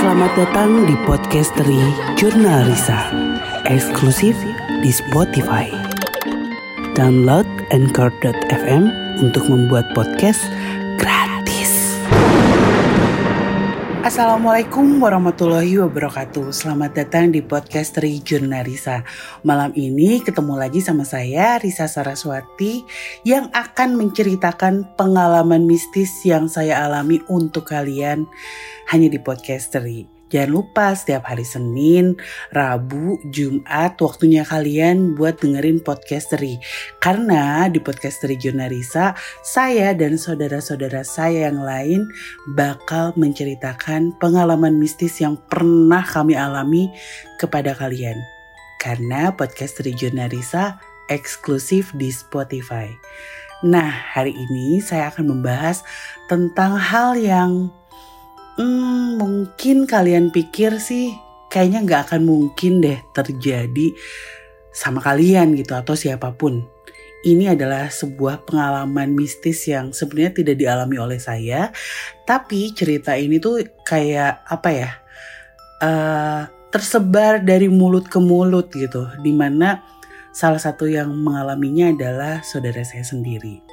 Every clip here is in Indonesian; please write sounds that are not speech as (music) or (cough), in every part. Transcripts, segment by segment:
Selamat datang di podcastery Jurnal Risa, eksklusif di Spotify. Download Anchor.fm untuk membuat podcast Assalamualaikum warahmatullahi wabarakatuh Selamat datang di podcastery Jurnal Risa Malam ini ketemu lagi sama saya Risa Saraswati Yang akan menceritakan pengalaman mistis yang saya alami untuk kalian hanya di Podcastery. Jangan lupa setiap hari Senin, Rabu, Jumat waktunya kalian buat dengerin Podcastery. Karena di Podcastery Jurnalisa, saya dan saudara-saudara saya yang lain bakal menceritakan pengalaman mistis yang pernah kami alami kepada kalian. Karena Podcastery Jurnalisa eksklusif di Spotify. Nah, hari ini saya akan membahas tentang hal yang Hmm, mungkin kalian pikir sih kayaknya nggak akan mungkin deh terjadi sama kalian gitu atau siapa pun. Ini adalah sebuah pengalaman mistis yang sebenarnya tidak dialami oleh saya, tapi cerita ini tuh kayak apa ya? Uh, tersebar dari mulut ke mulut gitu, di mana salah satu yang mengalaminya adalah saudara saya sendiri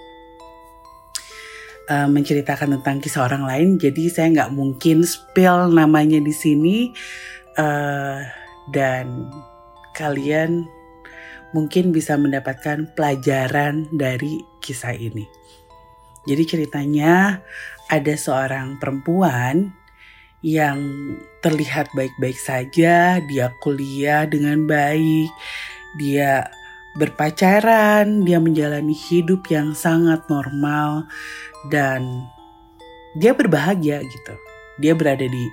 uh, menceritakan tentang kisah orang lain, jadi saya nggak mungkin spill namanya di sini. Uh, dan kalian mungkin bisa mendapatkan pelajaran dari kisah ini. Jadi ceritanya ada seorang perempuan yang terlihat baik-baik saja, dia kuliah dengan baik, dia berpacaran, dia menjalani hidup yang sangat normal dan dia berbahagia gitu. Dia berada di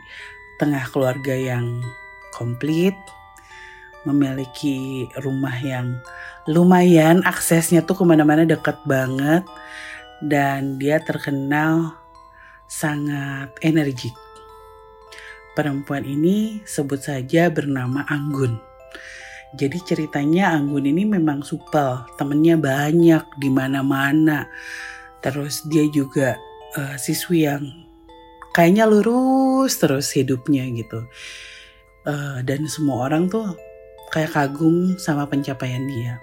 tengah keluarga yang komplit, memiliki rumah yang lumayan, aksesnya tuh ke mana-mana deket banget, dan dia terkenal sangat energik. Perempuan ini sebut saja bernama Anggun. Jadi ceritanya Anggun ini memang supel, temennya banyak di mana-mana Terus dia juga uh, siswi yang kayaknya lurus terus hidupnya gitu. Uh, dan semua orang tuh kayak kagum sama pencapaian dia.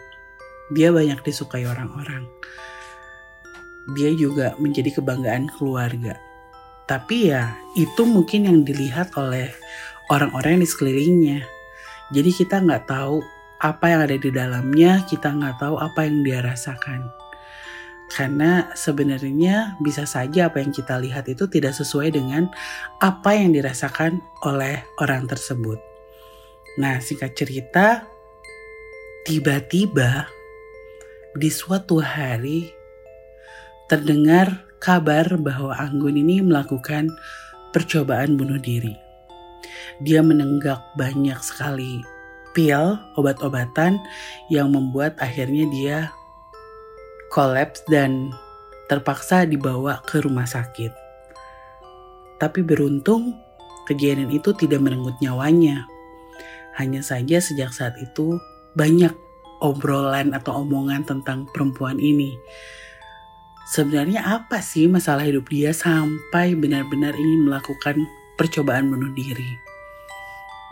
Dia banyak disukai orang-orang. Dia juga menjadi kebanggaan keluarga. Tapi ya itu mungkin yang dilihat oleh orang-orang di sekelilingnya. Jadi kita nggak tahu apa yang ada di dalamnya, kita nggak tahu apa yang dia rasakan. Karena sebenarnya bisa saja apa yang kita lihat itu tidak sesuai dengan apa yang dirasakan oleh orang tersebut. Nah, singkat cerita, tiba-tiba di suatu hari terdengar kabar bahwa Anggun ini melakukan percobaan bunuh diri. Dia menenggak banyak sekali pil, obat-obatan yang membuat akhirnya dia kolaps dan terpaksa dibawa ke rumah sakit. Tapi beruntung kejadian itu tidak merenggut nyawanya. Hanya saja sejak saat itu banyak obrolan atau omongan tentang perempuan ini. Sebenarnya apa sih masalah hidup dia sampai benar-benar ingin melakukan percobaan bunuh diri?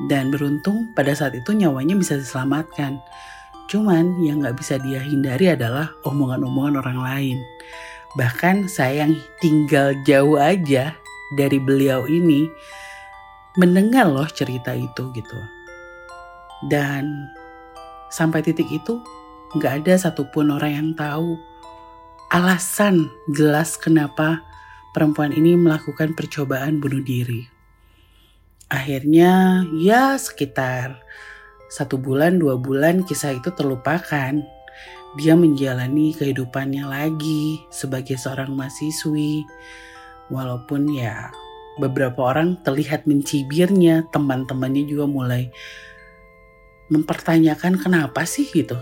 Dan beruntung pada saat itu nyawanya bisa diselamatkan. Cuman yang gak bisa dia hindari adalah omongan-omongan orang lain. Bahkan saya yang tinggal jauh aja dari beliau ini mendengar loh cerita itu gitu. Dan sampai titik itu gak ada satupun orang yang tahu alasan jelas kenapa perempuan ini melakukan percobaan bunuh diri. Akhirnya ya sekitar satu bulan, dua bulan kisah itu terlupakan. Dia menjalani kehidupannya lagi sebagai seorang mahasiswi. Walaupun ya beberapa orang terlihat mencibirnya, teman-temannya juga mulai mempertanyakan kenapa sih gitu.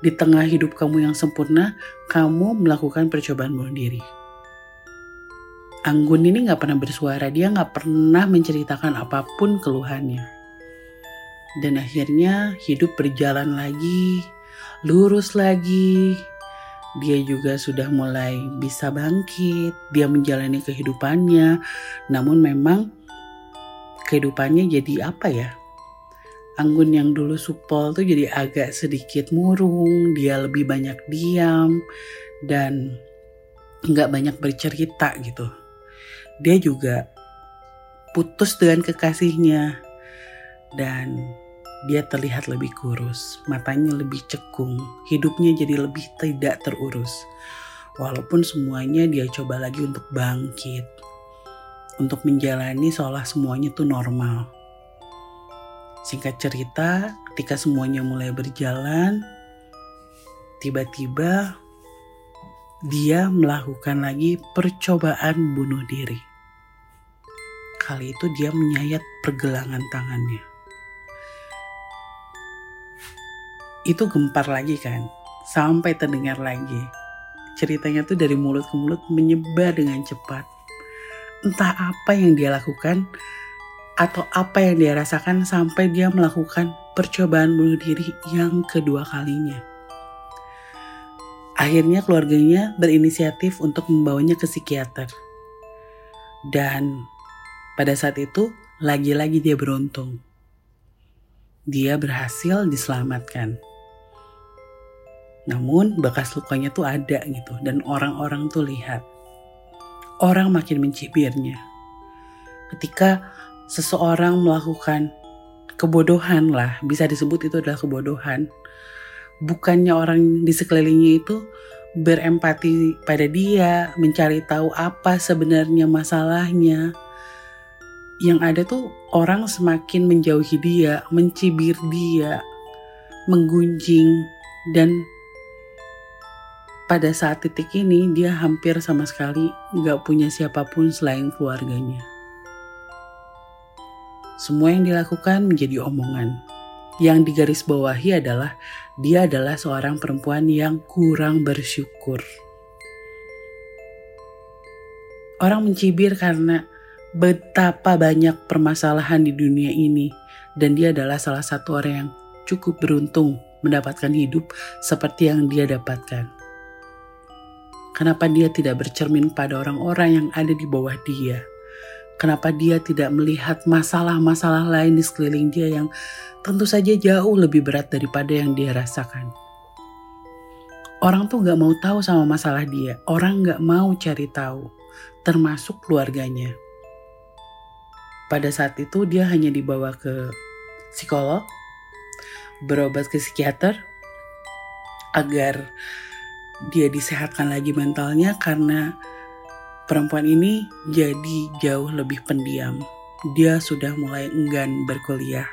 Di tengah hidup kamu yang sempurna, kamu melakukan percobaan bunuh diri. Anggun ini gak pernah bersuara, dia gak pernah menceritakan apa pun keluhannya dan akhirnya hidup berjalan lagi, lurus lagi. Dia juga sudah mulai bisa bangkit, dia menjalani kehidupannya. Namun memang kehidupannya jadi apa ya? Anggun yang dulu supel tuh jadi agak sedikit murung, dia lebih banyak diam dan nggak banyak bercerita gitu. Dia juga putus dengan kekasihnya dan dia terlihat lebih kurus, matanya lebih cekung, hidupnya jadi lebih tidak terurus. Walaupun semuanya dia coba lagi untuk bangkit, untuk menjalani seolah semuanya tuh normal. Singkat cerita, ketika semuanya mulai berjalan, tiba-tiba dia melakukan lagi percobaan bunuh diri. Kali itu dia menyayat pergelangan tangannya. Itu gempar lagi kan, sampai terdengar lagi. Ceritanya tuh dari mulut ke mulut menyebar dengan cepat. Entah apa yang dia lakukan, atau apa yang dia rasakan sampai dia melakukan percobaan bunuh diri yang kedua kalinya. Akhirnya keluarganya berinisiatif untuk membawanya ke psikiater. Dan pada saat itu lagi-lagi dia beruntung. Dia berhasil diselamatkan. Namun bekas lukanya tuh ada gitu dan orang-orang tuh lihat. Orang makin mencibirnya. Ketika seseorang melakukan kebodohan lah, bisa disebut itu adalah kebodohan. Bukannya orang di sekelilingnya itu berempati pada dia, mencari tahu apa sebenarnya masalahnya. Yang ada tuh orang semakin menjauhi dia, mencibir dia, menggunjing, dan pada saat titik ini dia hampir sama sekali gak punya siapa pun selain keluarganya. Semua yang dilakukan menjadi omongan. Yang digarisbawahi adalah dia adalah seorang perempuan yang kurang bersyukur. Orang mencibir karena betapa banyak permasalahan di dunia ini dan dia adalah salah satu orang yang cukup beruntung mendapatkan hidup seperti yang dia dapatkan. Kenapa dia tidak bercermin pada orang-orang yang ada di bawah dia? Kenapa dia tidak melihat masalah-masalah lain di sekeliling dia yang tentu saja jauh lebih berat daripada yang dia rasakan. Orang tuh gak mau tahu sama masalah dia. Orang gak mau cari tahu. Termasuk keluarganya. Pada saat itu dia hanya dibawa ke psikolog. Berobat ke psikiater. Agar dia disehatkan lagi mentalnya karena Perempuan ini jadi jauh lebih pendiam. Dia sudah mulai enggan berkuliah.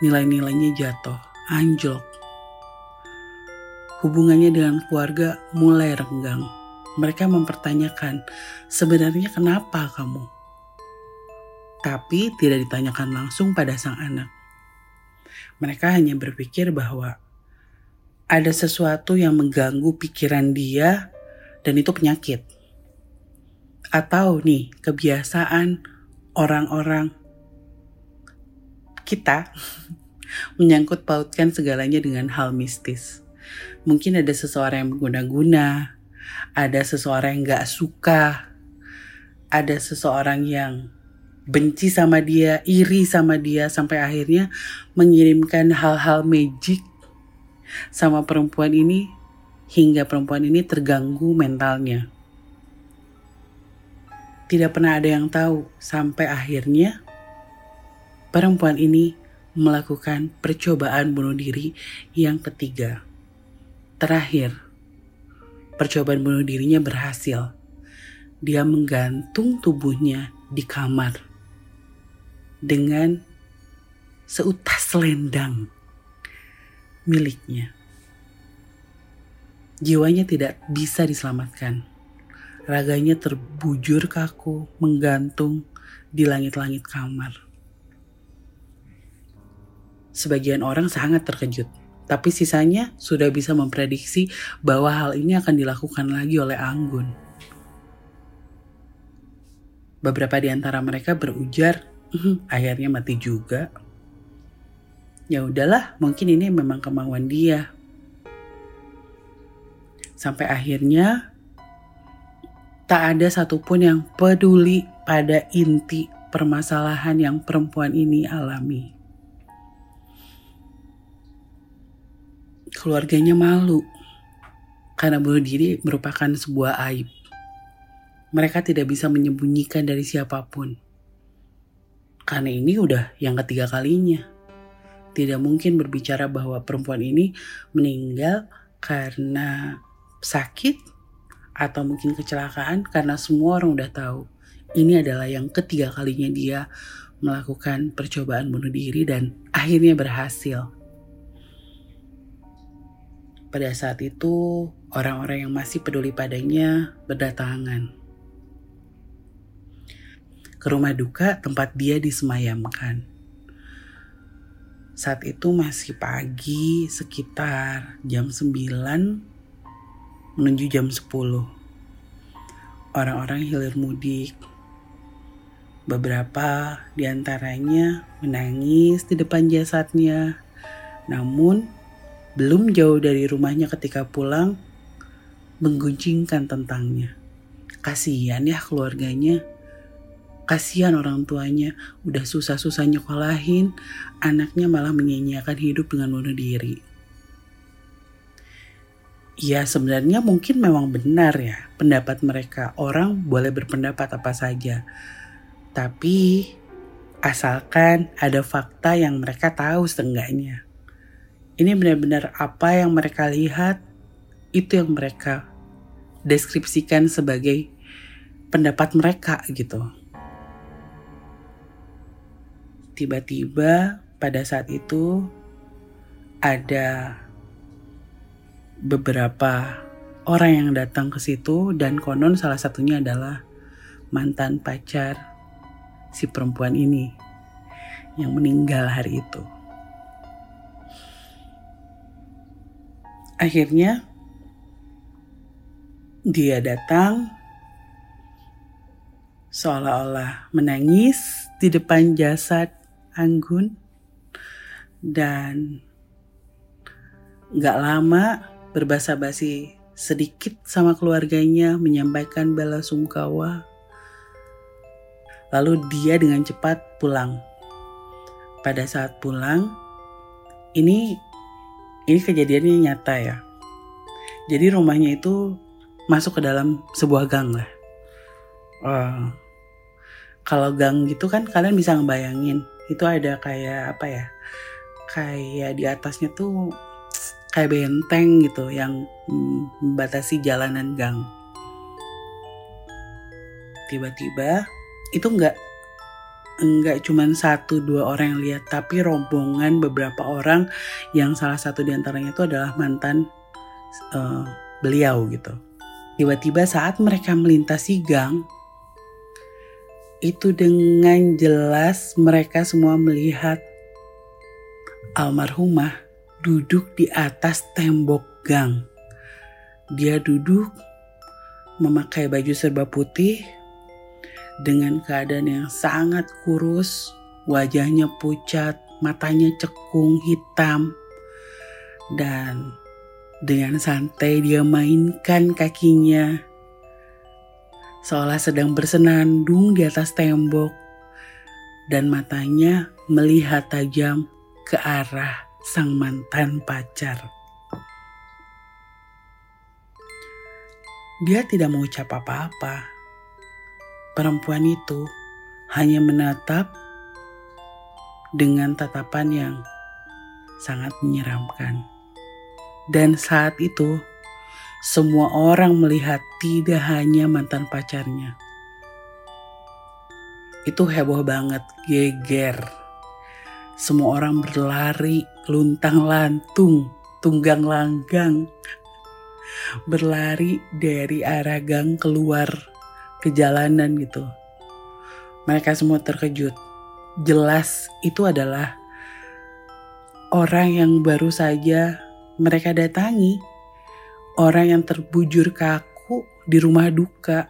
Nilai-nilainya jatuh, anjlok. Hubungannya dengan keluarga mulai renggang. Mereka mempertanyakan, sebenarnya kenapa kamu? Tapi tidak ditanyakan langsung pada sang anak. Mereka hanya berpikir bahwa ada sesuatu yang mengganggu pikiran dia dan itu penyakit. Atau nih, kebiasaan orang-orang kita (laughs) menyangkut pautkan segalanya dengan hal mistis. Mungkin ada seseorang yang mengguna-guna, ada seseorang yang gak suka, ada seseorang yang benci sama dia, iri sama dia, sampai akhirnya mengirimkan hal-hal magic sama perempuan ini hingga perempuan ini terganggu mentalnya. Tidak pernah ada yang tahu sampai akhirnya perempuan ini melakukan percobaan bunuh diri yang ketiga. Terakhir, percobaan bunuh dirinya berhasil. Dia menggantung tubuhnya di kamar dengan seutas selendang miliknya jiwanya tidak bisa diselamatkan. Raganya terbujur kaku, menggantung di langit-langit kamar. Sebagian orang sangat terkejut, tapi sisanya sudah bisa memprediksi bahwa hal ini akan dilakukan lagi oleh Anggun. Beberapa di antara mereka berujar, akhirnya mati juga. Ya udahlah, mungkin ini memang kemauan dia. Sampai akhirnya tak ada satupun yang peduli pada inti permasalahan yang perempuan ini alami. Keluarganya malu karena bunuh diri merupakan sebuah aib. Mereka tidak bisa menyembunyikan dari siapa pun. Karena ini udah yang ketiga kalinya. Tidak mungkin berbicara bahwa perempuan ini meninggal karena sakit atau mungkin kecelakaan karena semua orang udah tahu ini adalah yang ketiga kalinya dia melakukan percobaan bunuh diri dan akhirnya berhasil. Pada saat itu, orang-orang yang masih peduli padanya berdatangan ke rumah duka tempat dia disemayamkan. Saat itu masih pagi sekitar jam 9 menuju jam 10. Orang-orang hilir mudik Beberapa di antaranya menangis di depan jasadnya. Namun, belum jauh dari rumahnya ketika pulang, mengguncingkan tentangnya. Kasihan ya keluarganya. Kasihan orang tuanya, udah susah-susah nyekolahin, anaknya malah menyanyiakan hidup dengan bunuh diri. Ya sebenarnya mungkin memang benar ya pendapat mereka. Orang boleh berpendapat apa saja. Tapi asalkan ada fakta yang mereka tahu setengahnya. Ini benar-benar apa yang mereka lihat, itu yang mereka deskripsikan sebagai pendapat mereka gitu. Tiba-tiba pada saat itu ada beberapa orang yang datang ke situ dan konon salah satunya adalah mantan pacar si perempuan ini yang meninggal hari itu. Akhirnya dia datang seolah-olah menangis di depan jasad Anggun dan gak lama berbahasa basi sedikit sama keluarganya menyampaikan bela sungkawa Lalu dia dengan cepat pulang. Pada saat pulang, ini ini kejadiannya nyata ya. Jadi rumahnya itu masuk ke dalam sebuah gang lah. Uh, kalau gang gitu kan kalian bisa ngebayangin itu ada kayak apa ya? Kayak di atasnya tuh kayak benteng gitu yang membatasi jalanan gang. Tiba-tiba itu nggak nggak cuma satu dua orang yang lihat tapi rombongan beberapa orang yang salah satu di antaranya itu adalah mantan uh, beliau gitu tiba-tiba saat mereka melintasi gang itu dengan jelas mereka semua melihat almarhumah duduk di atas tembok gang. Dia duduk memakai baju serba putih dengan keadaan yang sangat kurus, wajahnya pucat, matanya cekung hitam, dan dengan santai dia mainkan kakinya, seolah sedang bersenandung di atas tembok, dan matanya melihat tajam ke arah sang mantan pacar. Dia tidak mengucap apa-apa perempuan itu hanya menatap dengan tatapan yang sangat menyeramkan. Dan saat itu, semua orang melihat tidak hanya mantan pacarnya. Itu heboh banget, geger. Semua orang berlari, luntang lantung, tunggang langgang. Berlari dari arah gang keluar ke jalanan gitu. Mereka semua terkejut. Jelas itu adalah orang yang baru saja mereka datangi. Orang yang terbujur kaku di rumah duka.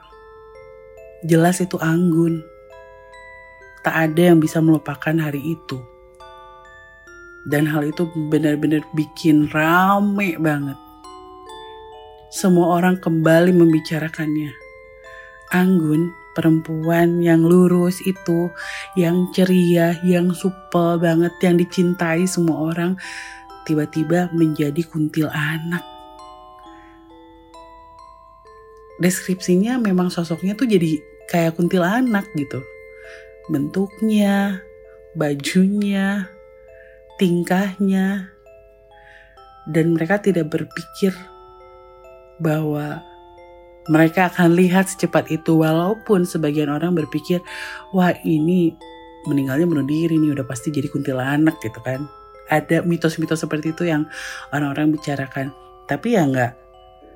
Jelas itu Anggun. Tak ada yang bisa melupakan hari itu. Dan hal itu benar-benar bikin rame banget. Semua orang kembali membicarakannya Anggun perempuan yang lurus itu, yang ceria, yang supel banget, yang dicintai semua orang, tiba-tiba menjadi kuntil anak. Deskripsinya memang sosoknya tuh jadi kayak kuntil anak gitu. Bentuknya, bajunya, tingkahnya, dan mereka tidak berpikir bahwa mereka akan lihat secepat itu walaupun sebagian orang berpikir wah ini meninggalnya bunuh diri nih udah pasti jadi kuntilanak gitu kan. Ada mitos-mitos seperti itu yang orang-orang bicarakan. Tapi ya nggak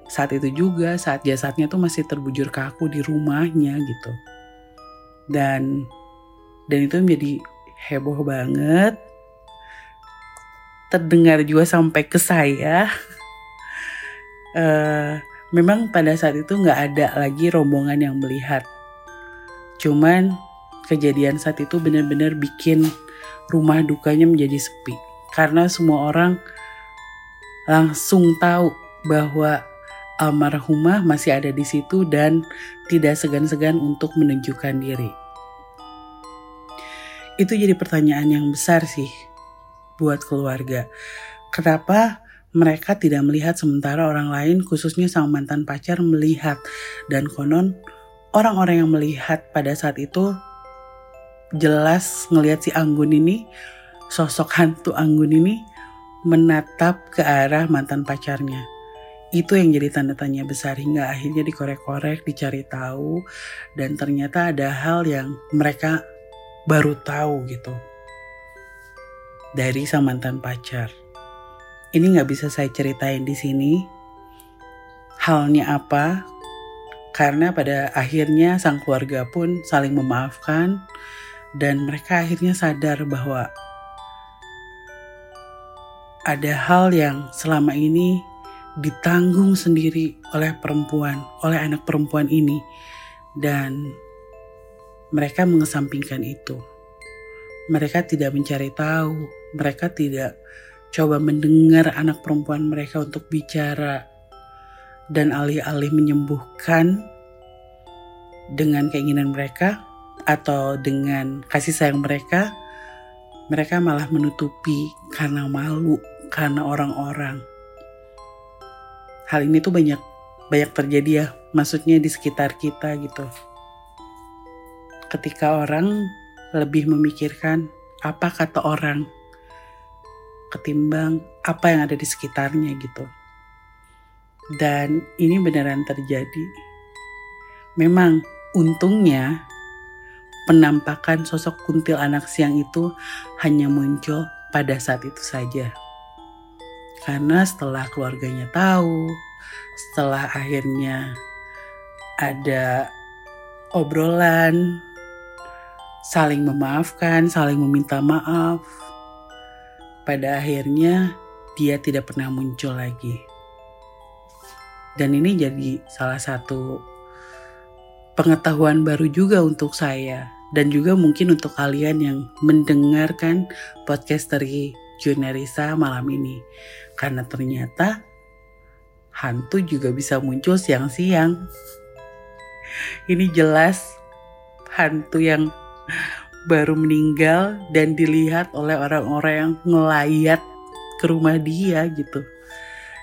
saat itu juga saat jasadnya tuh masih terbujur kaku di rumahnya gitu dan dan itu menjadi heboh banget terdengar juga sampai ke saya uh, (laughs) memang pada saat itu nggak ada lagi rombongan yang melihat. Cuman kejadian saat itu benar-benar bikin rumah dukanya menjadi sepi. Karena semua orang langsung tahu bahwa almarhumah masih ada di situ dan tidak segan-segan untuk menunjukkan diri. Itu jadi pertanyaan yang besar sih buat keluarga. Kenapa mereka tidak melihat sementara orang lain khususnya sang mantan pacar melihat dan konon orang-orang yang melihat pada saat itu jelas ngelihat si Anggun ini sosok hantu Anggun ini menatap ke arah mantan pacarnya itu yang jadi tanda tanya besar hingga akhirnya dikorek-korek, dicari tahu, dan ternyata ada hal yang mereka baru tahu gitu dari sang mantan pacar. Ini nggak bisa saya ceritain di sini. Halnya apa? Karena pada akhirnya sang keluarga pun saling memaafkan dan mereka akhirnya sadar bahwa ada hal yang selama ini ditanggung sendiri oleh perempuan, oleh anak perempuan ini dan mereka mengesampingkan itu. Mereka tidak mencari tahu, mereka tidak coba mendengar anak perempuan mereka untuk bicara dan alih-alih menyembuhkan dengan keinginan mereka atau dengan kasih sayang mereka, mereka malah menutupi karena malu, karena orang-orang. Hal ini tuh banyak banyak terjadi ya, maksudnya di sekitar kita gitu. Ketika orang lebih memikirkan apa kata orang ketimbang apa yang ada di sekitarnya gitu. Dan ini beneran terjadi. Memang untungnya penampakan sosok kuntil anak siang itu hanya muncul pada saat itu saja. Karena setelah keluarganya tahu, setelah akhirnya ada obrolan, saling memaafkan, saling meminta maaf, pada akhirnya dia tidak pernah muncul lagi. Dan ini jadi salah satu pengetahuan baru juga untuk saya dan juga mungkin untuk kalian yang mendengarkan podcast dari Junarisa malam ini. Karena ternyata hantu juga bisa muncul siang-siang. Ini jelas hantu yang baru meninggal dan dilihat oleh orang-orang yang ngelayat ke rumah dia gitu.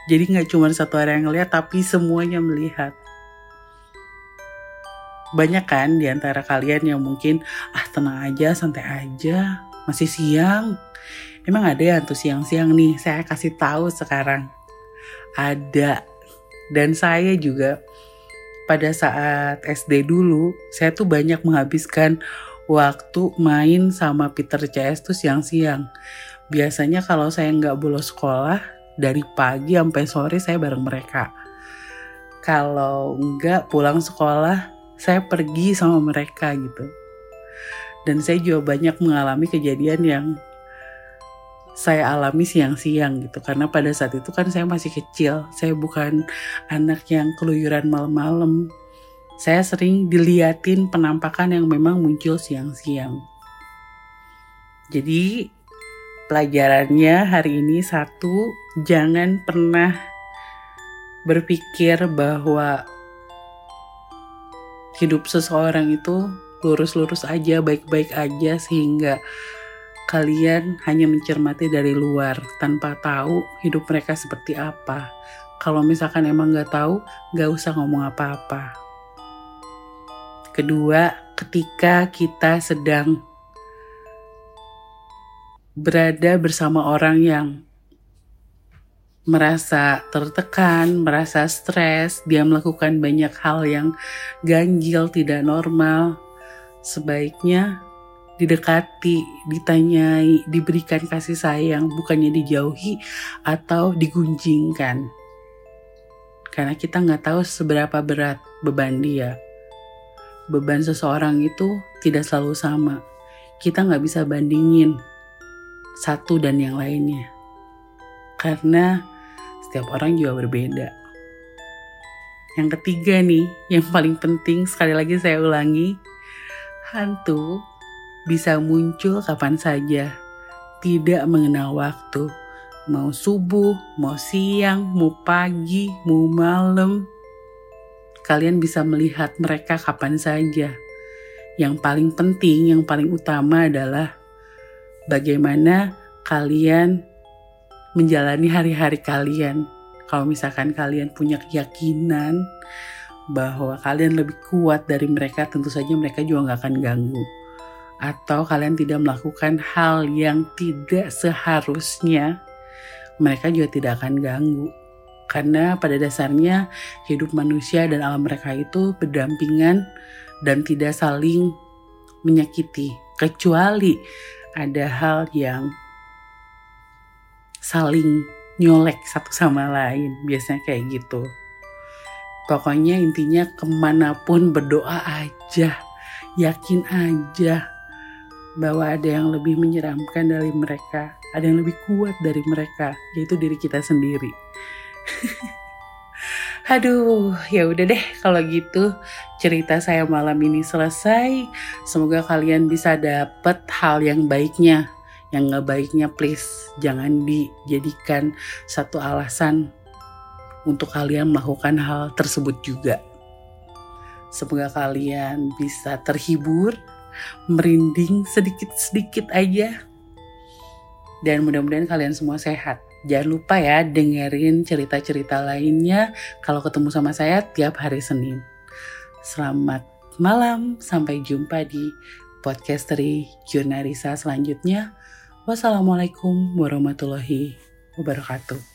Jadi nggak cuma satu orang yang ngeliat tapi semuanya melihat. Banyak kan di antara kalian yang mungkin ah tenang aja, santai aja, masih siang. Emang ada ya tuh siang-siang nih, saya kasih tahu sekarang. Ada. Dan saya juga pada saat SD dulu, saya tuh banyak menghabiskan waktu main sama Peter CS tuh siang-siang. Biasanya kalau saya nggak bolos sekolah, dari pagi sampai sore saya bareng mereka. Kalau nggak pulang sekolah, saya pergi sama mereka gitu. Dan saya juga banyak mengalami kejadian yang saya alami siang-siang gitu. Karena pada saat itu kan saya masih kecil. Saya bukan anak yang keluyuran malam-malam. Saya sering diliatin penampakan yang memang muncul siang-siang. Jadi pelajarannya hari ini satu, jangan pernah berpikir bahwa hidup seseorang itu lurus-lurus aja, baik-baik aja sehingga kalian hanya mencermati dari luar tanpa tahu hidup mereka seperti apa. Kalau misalkan emang nggak tahu, nggak usah ngomong apa-apa. Kedua, ketika kita sedang berada bersama orang yang merasa tertekan, merasa stres, dia melakukan banyak hal yang ganjil, tidak normal, sebaiknya didekati, ditanyai, diberikan kasih sayang, bukannya dijauhi atau digunjingkan. Karena kita nggak tahu seberapa berat beban dia. Beban seseorang itu tidak selalu sama. Kita nggak bisa bandingin satu dan yang lainnya. Karena setiap orang juga berbeda. Yang ketiga nih, yang paling penting sekali lagi saya ulangi, hantu bisa muncul kapan saja, tidak mengenal waktu. Mau subuh, mau siang, mau pagi, mau malam, kalian bisa melihat mereka kapan saja. Yang paling penting, yang paling utama adalah bagaimana kalian menjalani hari-hari kalian. Kalau misalkan kalian punya keyakinan bahwa kalian lebih kuat dari mereka, tentu saja mereka juga nggak akan ganggu. Atau kalian tidak melakukan hal yang tidak seharusnya, mereka juga tidak akan ganggu. Karena pada dasarnya hidup manusia dan alam mereka itu berdampingan dan tidak saling menyakiti. Kecuali ada hal yang saling nyolek satu sama lain. Biasanya kayak gitu. Pokoknya intinya ke mana pun berdoa aja. Yakin aja bahwa ada yang lebih menyeramkan dari mereka. Ada yang lebih kuat dari mereka. Yaitu diri kita sendiri. (laughs) Aduh, ya udah deh kalau gitu cerita saya malam ini selesai. Semoga kalian bisa dapet hal yang baiknya yang nggak baiknya please jangan dijadikan satu alasan untuk kalian melakukan hal tersebut juga. Semoga kalian bisa terhibur, merinding sedikit-sedikit aja. Dan mudah-mudahan kalian semua sehat. Jangan lupa ya dengerin cerita-cerita lainnya kalau ketemu sama saya tiap hari Senin. Selamat malam, sampai jumpa di podcasteri Jurnalisa selanjutnya. Wassalamualaikum warahmatullahi wabarakatuh.